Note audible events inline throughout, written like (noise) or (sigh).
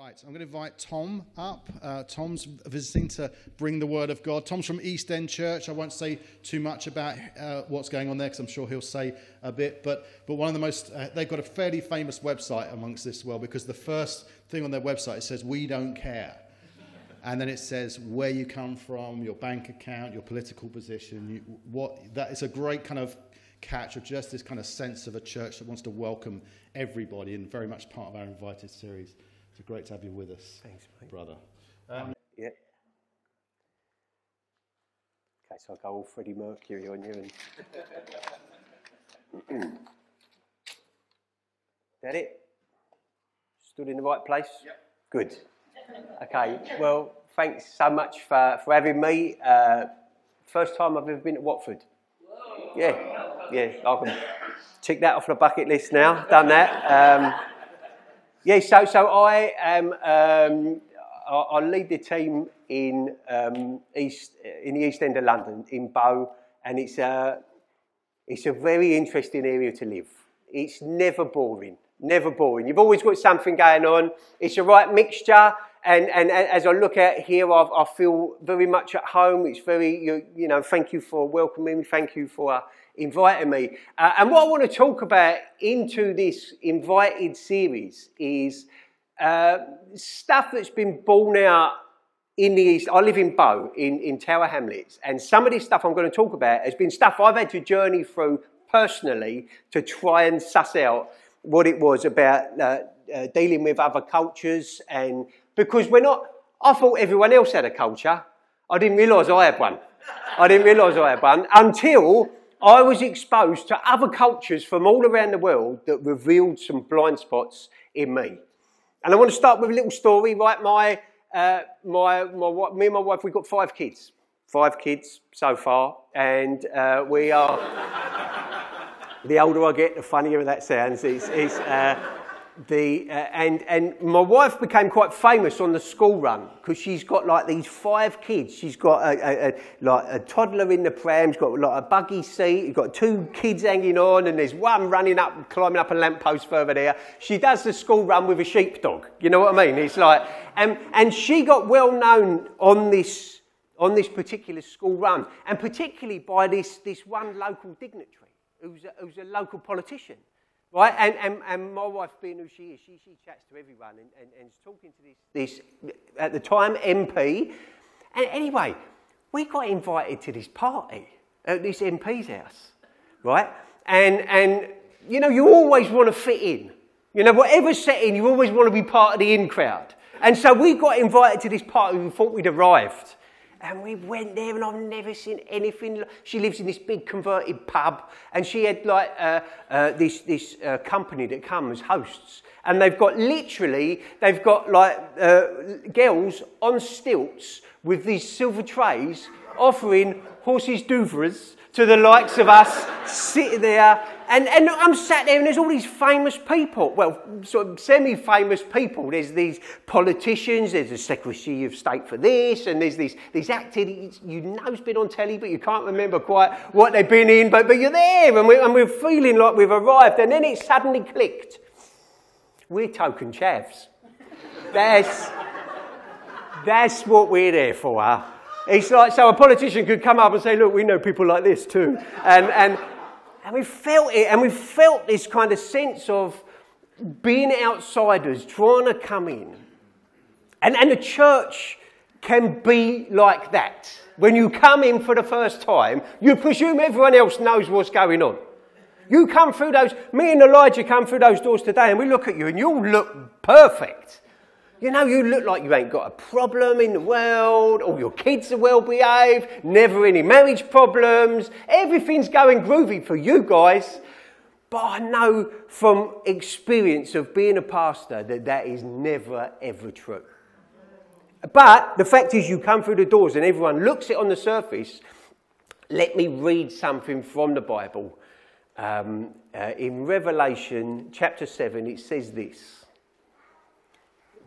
Right, I'm going to invite Tom up. Uh, Tom's visiting to bring the word of God. Tom's from East End Church. I won't say too much about uh, what's going on there because I'm sure he'll say a bit. But, but one of the most, uh, they've got a fairly famous website amongst this well because the first thing on their website it says, We don't care. And then it says where you come from, your bank account, your political position. You, what, that is a great kind of catch of just this kind of sense of a church that wants to welcome everybody and very much part of our invited series. So great to have you with us. Thanks, mate. brother. Um, Yeah. Okay, so I'll go all Freddie Mercury on you and. that it? Stood in the right place? Yep. Good. Okay, well, thanks so much for, for having me. Uh, first time I've ever been to Watford. Yeah, yeah, I can tick that off the bucket list now. Done that. Um, yeah, so so I am. Um, I, I lead the team in um, east in the east end of London in Bow, and it's a it's a very interesting area to live. It's never boring, never boring. You've always got something going on. It's a right mixture. And, and as I look out here, I, I feel very much at home. It's very, you, you know, thank you for welcoming me. Thank you for inviting me. Uh, and what I want to talk about into this invited series is uh, stuff that's been born out in the East. I live in Bow, in, in Tower Hamlets, and some of this stuff I'm going to talk about has been stuff I've had to journey through personally to try and suss out what it was about uh, uh, dealing with other cultures and because we're not I thought everyone else had a culture. I didn't realise I had one. I didn't realise I had one until I was exposed to other cultures from all around the world that revealed some blind spots in me. And I want to start with a little story, right? My, uh, my, my, me and my wife, we've got five kids. Five kids so far. And uh, we are, (laughs) the older I get, the funnier that sounds. It's, it's, uh, the, uh, and, and my wife became quite famous on the school run because she's got like these five kids. She's got a, a, a, like a toddler in the pram, she's got like a buggy seat, she's got two kids hanging on, and there's one running up, climbing up a lamppost further there. She does the school run with a sheepdog. You know what I mean? It's like, and, and she got well known on this, on this particular school run, and particularly by this, this one local dignitary who's a, who's a local politician. Right, and, and, and my wife, being who she is, she, she chats to everyone and, and, and is talking to this, this, at the time, MP. And anyway, we got invited to this party at this MP's house, right? And, and you know, you always want to fit in. You know, whatever setting, you always want to be part of the in crowd. And so we got invited to this party, we thought we'd arrived. And we went there, and I've never seen anything. She lives in this big converted pub, and she had like uh, uh, this this uh, company that comes hosts, and they've got literally they've got like uh, girls on stilts with these silver trays offering horses d'oeuvres to the likes of us sitting there. And, and I'm sat there and there's all these famous people. Well, sort of semi famous people. There's these politicians, there's the Secretary of State for this, and there's these, these actors you know's been on telly, but you can't remember quite what they've been in. But, but you're there and we're, and we're feeling like we've arrived. And then it suddenly clicked. We're token chavs. That's, that's what we're there for. It's like, so a politician could come up and say, look, we know people like this too. And, and, and we felt it, and we felt this kind of sense of being outsiders, trying to come in. And, and the church can be like that. When you come in for the first time, you presume everyone else knows what's going on. You come through those, me and Elijah come through those doors today, and we look at you, and you look perfect. You know, you look like you ain't got a problem in the world, all your kids are well behaved, never any marriage problems, everything's going groovy for you guys. But I know from experience of being a pastor that that is never ever true. But the fact is, you come through the doors and everyone looks it on the surface. Let me read something from the Bible. Um, uh, in Revelation chapter 7, it says this.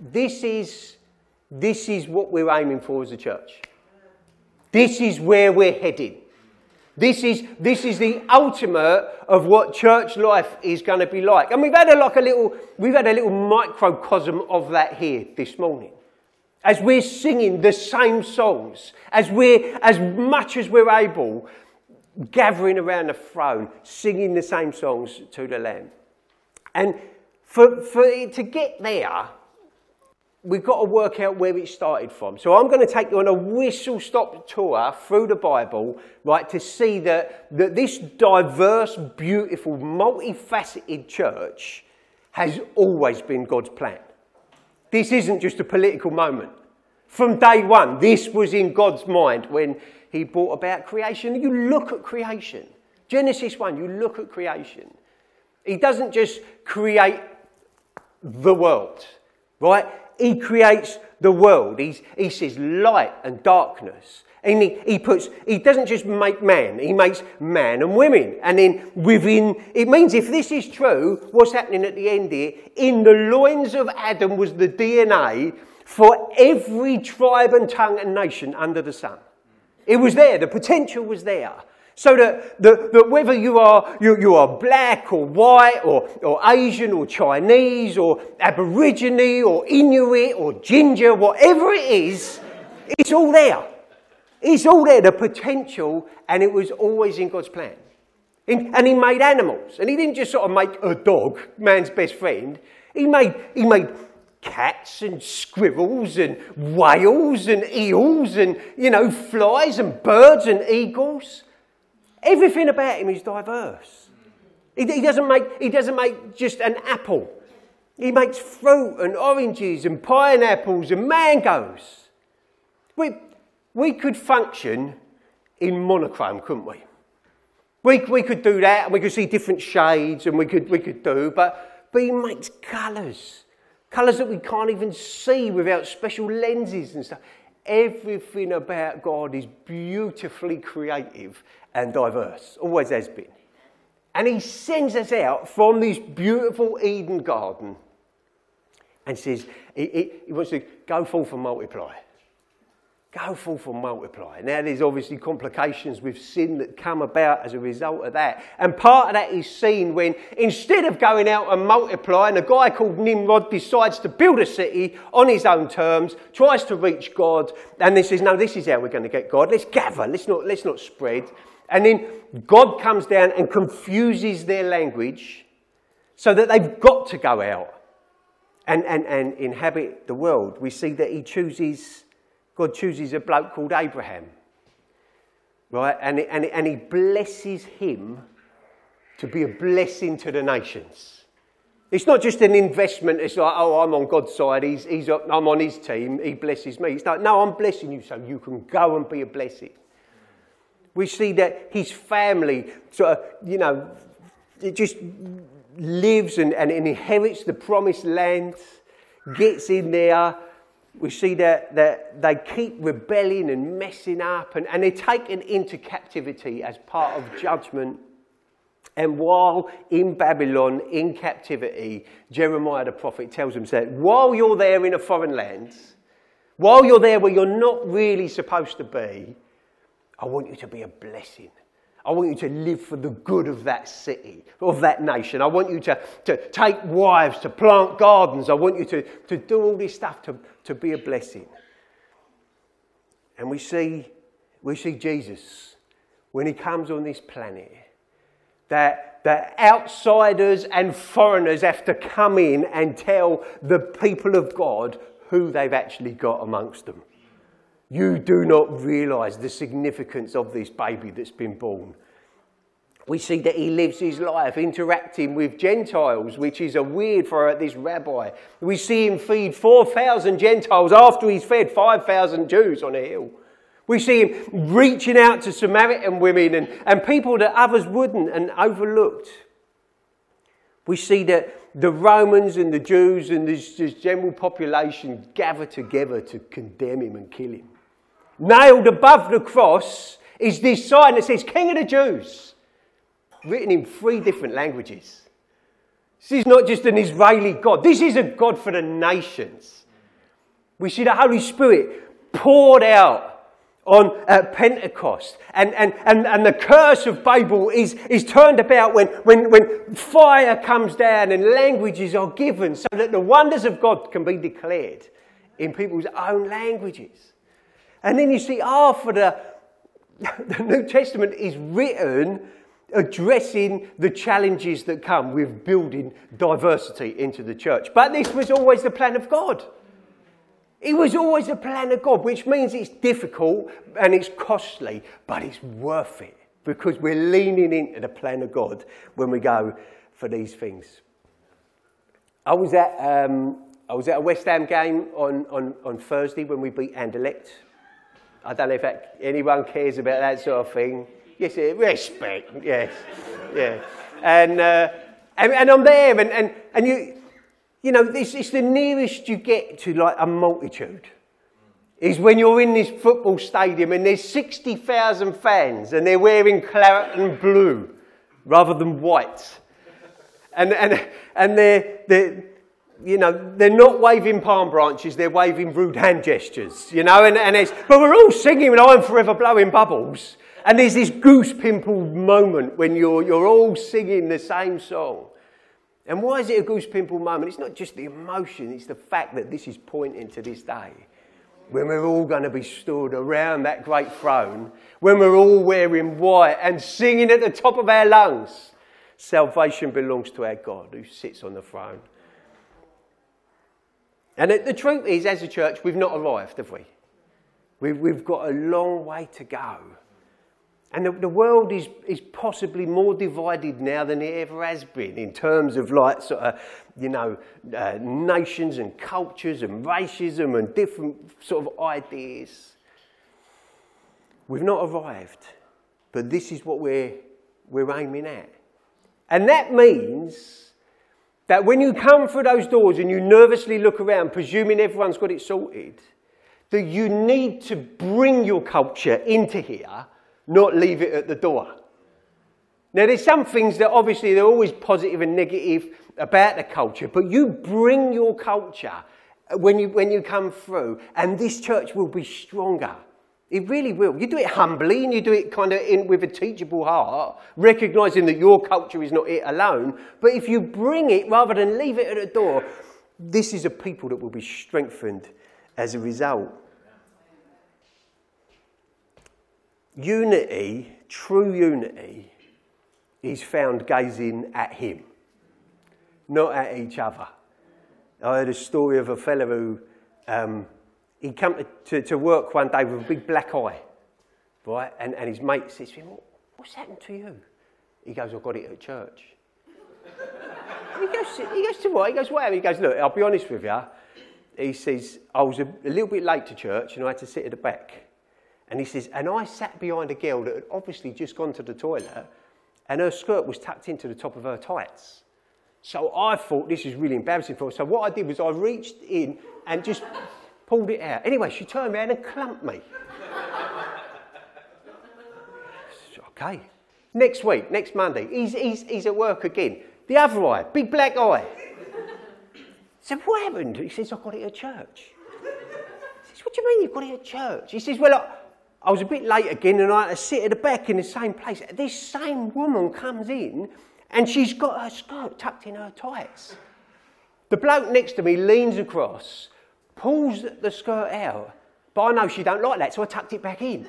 This is, this is what we're aiming for as a church. This is where we're heading. This is, this is the ultimate of what church life is going to be like. And we've had a, like a little, we've had a little microcosm of that here this morning. As we're singing the same songs, as we're, as much as we're able, gathering around the throne, singing the same songs to the Lamb. And for, for to get there, we've got to work out where it started from. So I'm going to take you on a whistle stop tour through the Bible, right, to see that, that this diverse, beautiful, multifaceted church has always been God's plan. This isn't just a political moment. From day one, this was in God's mind when He brought about creation. You look at creation. Genesis 1, you look at creation. He doesn't just create the world, right? He creates the world. He's, he says light and darkness. And he, he puts, he doesn't just make man, he makes man and women. And then within, it means if this is true, what's happening at the end here? In the loins of Adam was the DNA for every tribe and tongue and nation under the sun. It was there, the potential was there. So that, that, that whether you are, you, you are black or white or, or Asian or Chinese or Aborigine or Inuit or ginger, whatever it is, it's all there. It's all there, the potential, and it was always in God's plan. and he made animals. And he didn't just sort of make a dog, man's best friend. He made, he made cats and squirrels and whales and eels and, you know, flies and birds and eagles. Everything about him is diverse. He, he, doesn't make, he doesn't make just an apple. He makes fruit and oranges and pineapples and mangoes. We, we could function in monochrome, couldn't we? We, we could do that and we could see different shades and we could, we could do, but, but he makes colours. Colours that we can't even see without special lenses and stuff. Everything about God is beautifully creative and diverse, always has been. And he sends us out from this beautiful Eden garden and says, he, he, he wants to go forth and multiply. Go forth and multiply. Now, there's obviously complications with sin that come about as a result of that. And part of that is seen when, instead of going out and multiplying, a guy called Nimrod decides to build a city on his own terms, tries to reach God, and he says, No, this is how we're going to get God. Let's gather, let's not, let's not spread. And then God comes down and confuses their language so that they've got to go out and, and, and inhabit the world. We see that he chooses, God chooses a bloke called Abraham, right? And, and, and he blesses him to be a blessing to the nations. It's not just an investment. It's like, oh, I'm on God's side. He's, he's, I'm on his team. He blesses me. It's like, no, I'm blessing you so you can go and be a blessing. We see that his family sort of, you know, it just lives and, and inherits the promised land, gets in there. We see that, that they keep rebelling and messing up, and, and they're taken into captivity as part of judgment. And while in Babylon, in captivity, Jeremiah the prophet tells them that while you're there in a foreign land, while you're there where you're not really supposed to be, I want you to be a blessing. I want you to live for the good of that city, of that nation. I want you to, to take wives, to plant gardens. I want you to, to do all this stuff to, to be a blessing. And we see, we see Jesus when he comes on this planet that, that outsiders and foreigners have to come in and tell the people of God who they've actually got amongst them. You do not realize the significance of this baby that's been born. We see that he lives his life interacting with Gentiles, which is a weird for this rabbi. We see him feed 4,000 Gentiles after he's fed 5,000 Jews on a hill. We see him reaching out to Samaritan women and, and people that others wouldn't and overlooked. We see that the Romans and the Jews and this, this general population gather together to condemn him and kill him. Nailed above the cross is this sign that says, King of the Jews, written in three different languages. This is not just an Israeli God, this is a God for the nations. We see the Holy Spirit poured out on Pentecost. And, and, and, and the curse of Babel is, is turned about when, when, when fire comes down and languages are given so that the wonders of God can be declared in people's own languages. And then you see, after the, (laughs) the New Testament is written addressing the challenges that come with building diversity into the church. But this was always the plan of God. It was always the plan of God, which means it's difficult and it's costly, but it's worth it because we're leaning into the plan of God when we go for these things. I was at, um, I was at a West Ham game on, on, on Thursday when we beat Anderlecht. I don't know if that, anyone cares about that sort of thing. Yes, respect, yes, yeah. And, uh, and, and I'm there, and, and, and you, you know, this is the nearest you get to like a multitude. Is when you're in this football stadium and there's 60,000 fans and they're wearing claret and blue rather than white. And, and, and they're, they're, you know, they're not waving palm branches, they're waving rude hand gestures, you know, and, and it's, but we're all singing and I'm forever blowing bubbles. And there's this goose pimple moment when you're, you're all singing the same song. And why is it a goose pimple moment? It's not just the emotion, it's the fact that this is pointing to this day when we're all going to be stood around that great throne, when we're all wearing white and singing at the top of our lungs. Salvation belongs to our God who sits on the throne. And the truth is, as a church, we've not arrived, have we? We've got a long way to go. And the, the, world is, is possibly more divided now than it ever has been in terms of like sort of, you know, uh, nations and cultures and racism and different sort of ideas. We've not arrived, but this is what we're, we're aiming at. And that means that when you come through those doors and you nervously look around, presuming everyone's got it sorted, that you need to bring your culture into here not leave it at the door. Now, there's some things that obviously they're always positive and negative about the culture, but you bring your culture when you, when you come through, and this church will be stronger. It really will. You do it humbly and you do it kind of in, with a teachable heart, recognizing that your culture is not it alone. But if you bring it rather than leave it at the door, this is a people that will be strengthened as a result. Unity, true unity, is found gazing at Him, not at each other. I heard a story of a fellow who um, he came to, to, to, work one day with a big black eye, right? And, and his mate says to him, What's happened to you? He goes, I got it at church. (laughs) he, goes, he goes to what? He goes, What? He goes, Look, I'll be honest with you. He says, I was a, a little bit late to church and I had to sit at the back. And he says, and I sat behind a girl that had obviously just gone to the toilet, and her skirt was tucked into the top of her tights. So I thought this is really embarrassing for her. So what I did was I reached in and just pulled it out. Anyway, she turned around and clumped me. (laughs) okay. Next week, next Monday, he's, he's, he's at work again. The other eye, big black eye. Said, what happened? He says, I got it at church. He says, what do you mean you got it at church? He says, well, I, I was a bit late again and I had to sit at the back in the same place. This same woman comes in and she's got her skirt tucked in her tights. The bloke next to me leans across, pulls the skirt out, but I know she don't like that, so I tucked it back in.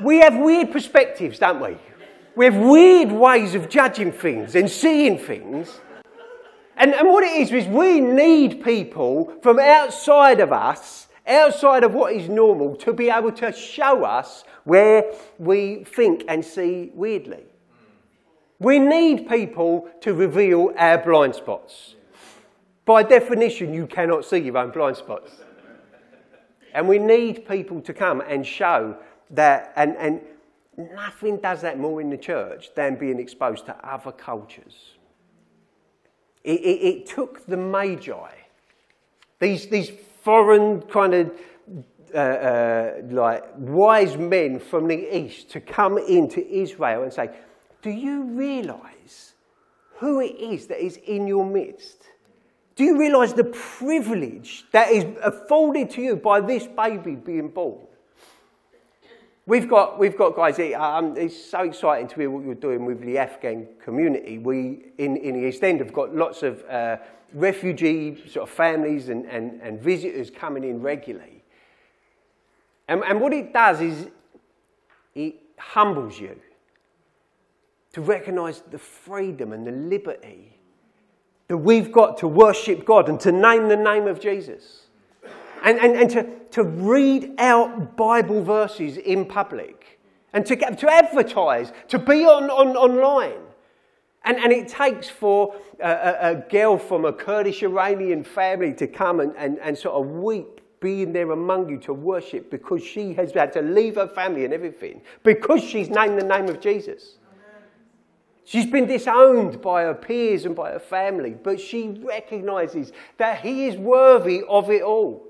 we have weird perspectives, don't we? We have weird ways of judging things and seeing things. And, and what it is, is we need people from outside of us, outside of what is normal, to be able to show us where we think and see weirdly. We need people to reveal our blind spots. By definition, you cannot see your own blind spots. And we need people to come and show that, and, and nothing does that more in the church than being exposed to other cultures. It, it, it took the Magi, these, these foreign kind of uh, uh, like wise men from the east to come into Israel and say, Do you realize who it is that is in your midst? Do you realize the privilege that is afforded to you by this baby being born? We've got, we've got guys, um, it's so exciting to hear what you're doing with the Afghan community. We, in, in the East End, have got lots of uh, refugee sort of families and, and, and visitors coming in regularly. And, and what it does is it humbles you to recognize the freedom and the liberty that we've got to worship God and to name the name of Jesus and, and, and to, to read out Bible verses in public and to, to advertise, to be on, on, online. And, and it takes for a, a, a girl from a Kurdish Iranian family to come and, and, and sort of weep being there among you to worship because she has had to leave her family and everything because she's named the name of Jesus. She's been disowned by her peers and by her family, but she recognizes that he is worthy of it all.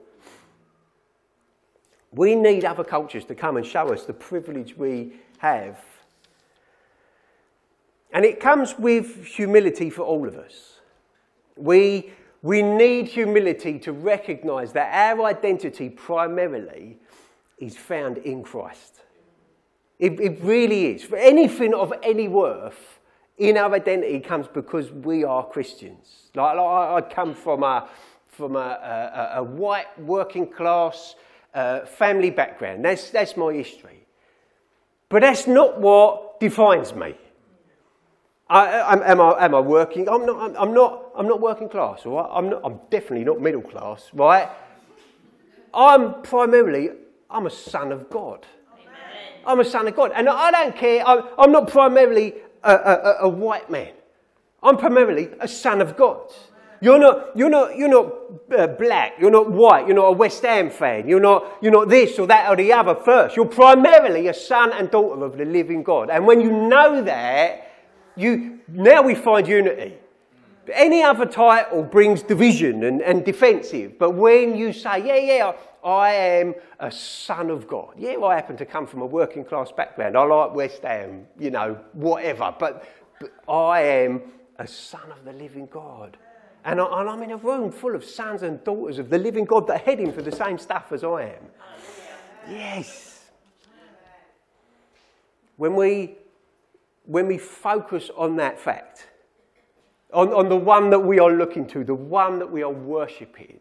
We need other cultures to come and show us the privilege we have. And it comes with humility for all of us. We, we need humility to recognize that our identity primarily is found in Christ. It, it really is. For anything of any worth in our identity comes because we are Christians. Like, like I come from a, from a, a, a white working class uh, family background. That's, that's my history. But that's not what defines me. I, am, am, I, am I working? I'm not, I'm, not, I'm not working class, all right? I'm, not, I'm definitely not middle class, right? I'm primarily, I'm a son of God. Amen. I'm a son of God. And I don't care, I'm, I'm not primarily a, a, a white man. I'm primarily a son of God. You're not, you're not, you're not uh, black. You're not white. You're not a West Ham fan. You're not, you're not this or that or the other first. You're primarily a son and daughter of the living God. And when you know that, you, now we find unity. Any other title brings division and, and defensive. But when you say, yeah, yeah, I am a son of God. Yeah, I happen to come from a working class background. I like West Ham, you know, whatever. But, but I am a son of the living God. And, I, am in a room full of sons and daughters of the living God that are heading for the same stuff as I am. Yes. When we, when we focus on that fact, on, on the one that we are looking to, the one that we are worshipping,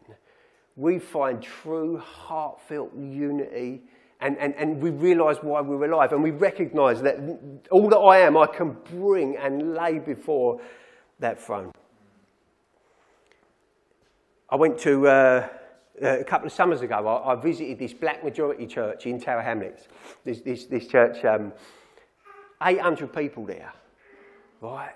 we find true heartfelt unity and, and, and we realize why we're alive. And we recognize that all that I am, I can bring and lay before that throne. I went to, uh, uh, a couple of summers ago, I, I, visited this black majority church in Tower Hamlets. This, this, this church, um, 800 people there. Right?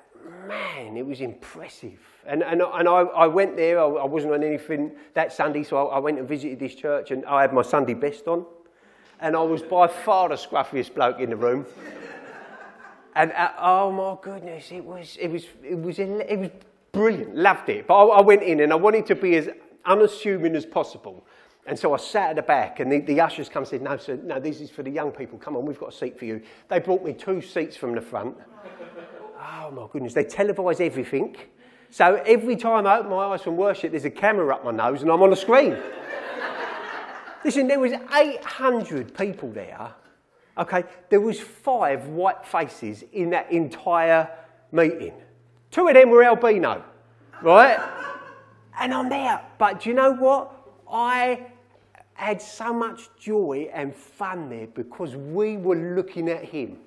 Man, it was impressive. And, and, and I, I went there, I, I wasn't on anything that Sunday, so I, I went and visited this church and I had my Sunday best on. And I was by far the scruffiest bloke in the room. (laughs) and uh, oh my goodness, it was, it was, it was, it was Brilliant, loved it. But I, I, went in and I wanted to be as unassuming as possible. And so I sat at the back, and the, the ushers come and said, No, sir, no, this is for the young people. Come on, we've got a seat for you. They brought me two seats from the front. Oh, my goodness. They televise everything. So every time I open my eyes from worship, there's a camera up my nose, and I'm on a screen. (laughs) Listen, there was 800 people there. Okay, there was five white faces in that entire meeting. Two of them were albino, right? and I'm there. But do you know what? I had so much joy and fun there because we were looking at him.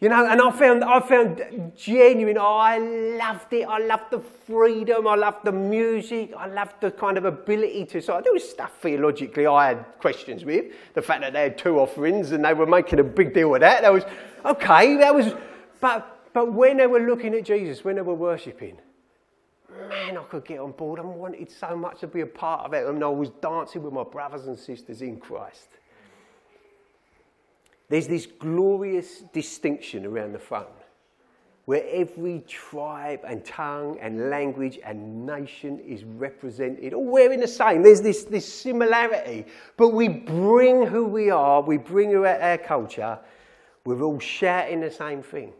You know, and I found, I found genuine, oh, I loved it. I loved the freedom. I loved the music. I loved the kind of ability to. So there was stuff theologically I had questions with. The fact that they had two offerings and they were making a big deal of that. That was, okay, that was, but but when they were looking at Jesus, when they were worshipping, man, I could get on board. I wanted so much to be a part of it. And I was dancing with my brothers and sisters in Christ. There's this glorious distinction around the throne where every tribe and tongue and language and nation is represented, all wearing the same. There's this, this similarity, but we bring who we are, we bring our, our culture, we're all shouting the same thing,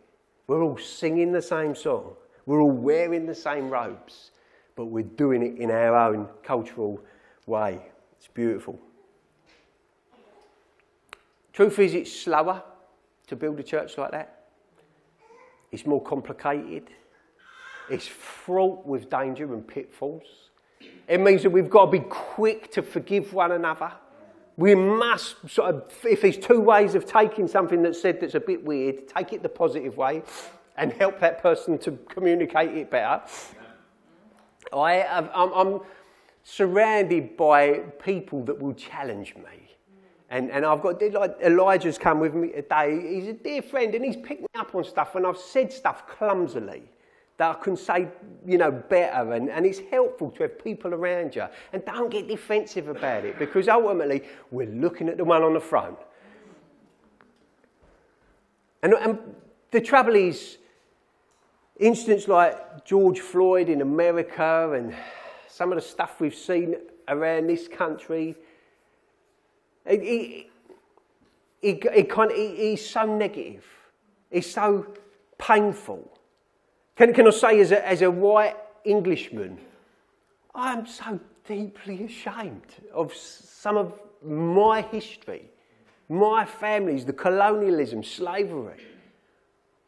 we're all singing the same song, we're all wearing the same robes, but we're doing it in our own cultural way. It's beautiful. Truth is, it's slower to build a church like that. It's more complicated. It's fraught with danger and pitfalls. It means that we've got to be quick to forgive one another. We must sort of, if there's two ways of taking something that's said that's a bit weird, take it the positive way and help that person to communicate it better. I have, I'm, I'm surrounded by people that will challenge me. And, and I've got, like, Elijah's come with me today. He's a dear friend and he's picked me up on stuff when I've said stuff clumsily that I can say, you know, better. And, and it's helpful to have people around you. And don't get defensive about it because ultimately we're looking at the one on the front. And, and the trouble is, incidents like George Floyd in America and some of the stuff we've seen around this country it, it, it, it of, he's so negative. He's so painful. Can, can I say, as a, as a white Englishman, I'm so deeply ashamed of some of my history, my family's, the colonialism, slavery.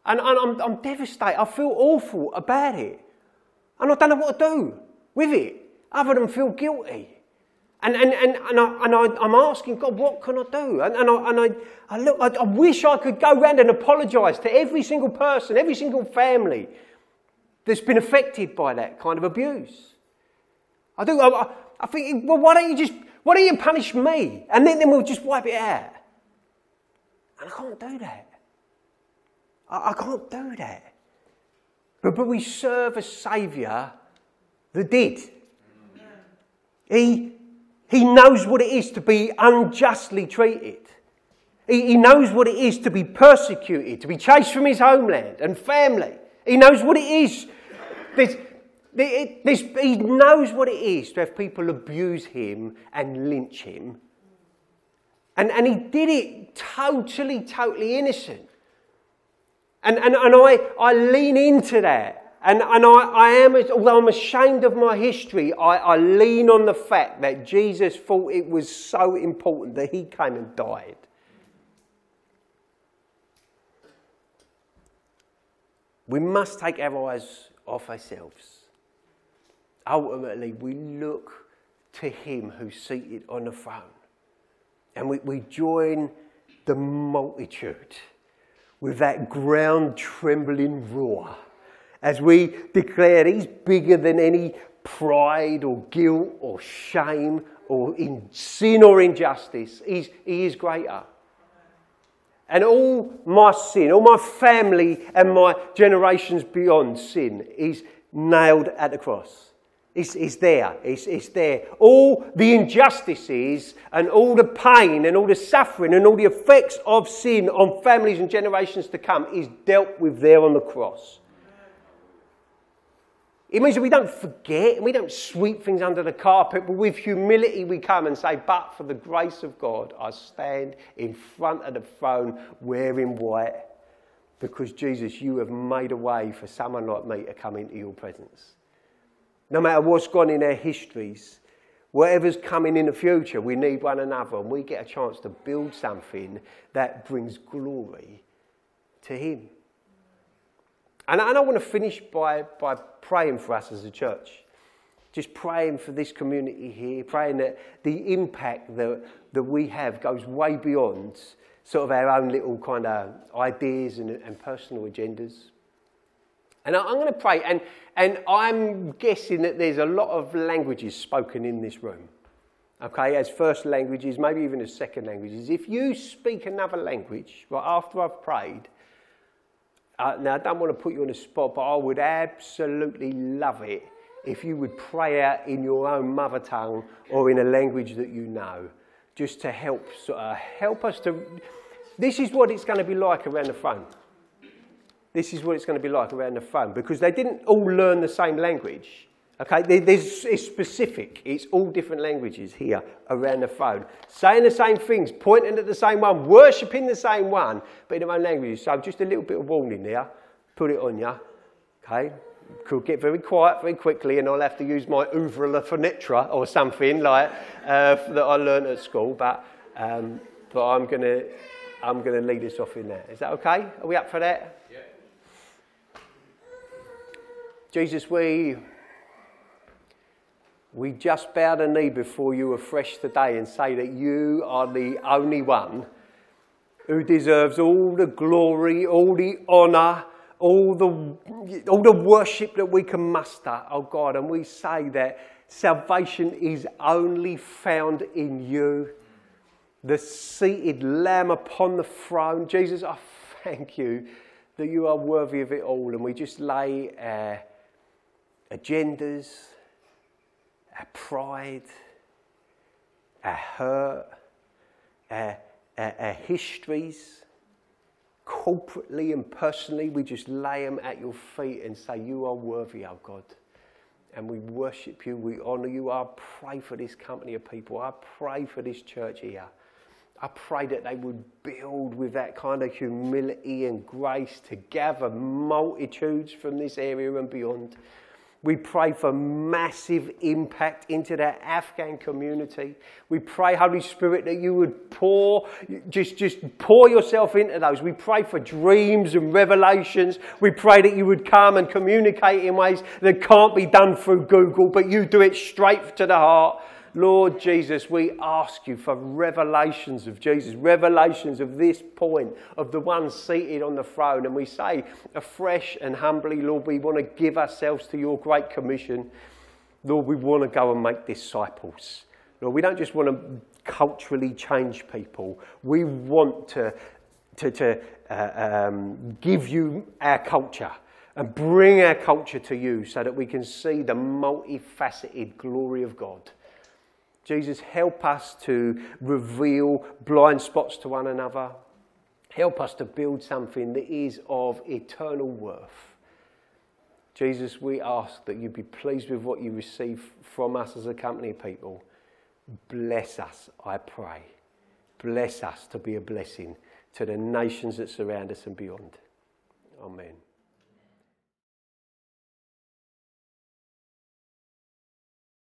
And, and I'm, I'm devastated. I feel awful about it. And I don't know what to do with it other than feel guilty. And, and, and, and, I, and I, am asking God, what can I do? And, and, I, and I, I, look, I, I wish I could go around and apologise to every single person, every single family that's been affected by that kind of abuse. I do. I, I think, well, why don't you just, why don't you punish me? And then, then we'll just wipe it out. And I can't do that. I, I can't do that. But, but we serve a Saviour that did. He he knows what it is to be unjustly treated. He, knows what it is to be persecuted, to be chased from his homeland and family. He knows what it is. He knows what it is to have people abuse him and lynch him. And, and he did it totally, totally innocent. And, and, and I, I lean into that. And, and I, I am, although I'm ashamed of my history, I, I lean on the fact that Jesus thought it was so important that he came and died. We must take our eyes off ourselves. Ultimately, we look to him who's seated on the throne. And we, we join the multitude with that ground trembling roar as we declare He's bigger than any pride or guilt or shame or in sin or injustice. He's, he is greater. And all my sin, all my family and my generations beyond sin is nailed at the cross. It's, it's there. It's, it's there. All the injustices and all the pain and all the suffering and all the effects of sin on families and generations to come is dealt with there on the cross. It means that we don't forget and we don't sweep things under the carpet, but with humility we come and say, But for the grace of God, I stand in front of the throne wearing white because, Jesus, you have made a way for someone like me to come into your presence. No matter what's gone in our histories, whatever's coming in the future, we need one another and we get a chance to build something that brings glory to Him. And I, and I want to finish by, by praying for us as a church. Just praying for this community here, praying that the impact that, that we have goes way beyond sort of our own little kind of ideas and, and personal agendas. And I'm going to pray, and, and I'm guessing that there's a lot of languages spoken in this room. Okay, as first languages, maybe even as second languages. If you speak another language, right after I've prayed, uh, now, I don't want to put you on the spot, but I would absolutely love it if you would pray out in your own mother tongue or in a language that you know, just to help, of help us to. This is what it's going to be like around the phone. This is what it's going to be like around the phone because they didn't all learn the same language. Okay, there's, it's specific. It's all different languages here around the phone. Saying the same things, pointing at the same one, worshipping the same one, but in their own languages. So just a little bit of warning there. Put it on you. Okay? Could get very quiet very quickly, and I'll have to use my ouvre la fenêtre or something like uh, that I learned at school. But, um, but I'm going to I'm gonna lead us off in there. Is that okay? Are we up for that? Yeah. Jesus, we we just bow the knee before you afresh today and say that you are the only one who deserves all the glory, all the honour, all the, all the worship that we can muster, oh God. And we say that salvation is only found in you, the seated Lamb upon the throne. Jesus, I thank you that you are worthy of it all. And we just lay our agendas, our pride, our hurt, our, our, our histories, corporately and personally, we just lay them at your feet and say, You are worthy, our God. And we worship you, we honour you. I pray for this company of people. I pray for this church here. I pray that they would build with that kind of humility and grace to gather multitudes from this area and beyond. We pray for massive impact into that Afghan community. We pray, Holy Spirit, that you would pour, just, just pour yourself into those. We pray for dreams and revelations. We pray that you would come and communicate in ways that can't be done through Google, but you do it straight to the heart. Lord Jesus, we ask you for revelations of Jesus, revelations of this point, of the one seated on the throne. And we say afresh and humbly, Lord, we want to give ourselves to your great commission. Lord, we want to go and make disciples. Lord, we don't just want to culturally change people, we want to, to, to uh, um, give you our culture and bring our culture to you so that we can see the multifaceted glory of God. Jesus, help us to reveal blind spots to one another. Help us to build something that is of eternal worth. Jesus, we ask that you be pleased with what you receive from us as a company of people. Bless us, I pray. Bless us to be a blessing to the nations that surround us and beyond. Amen.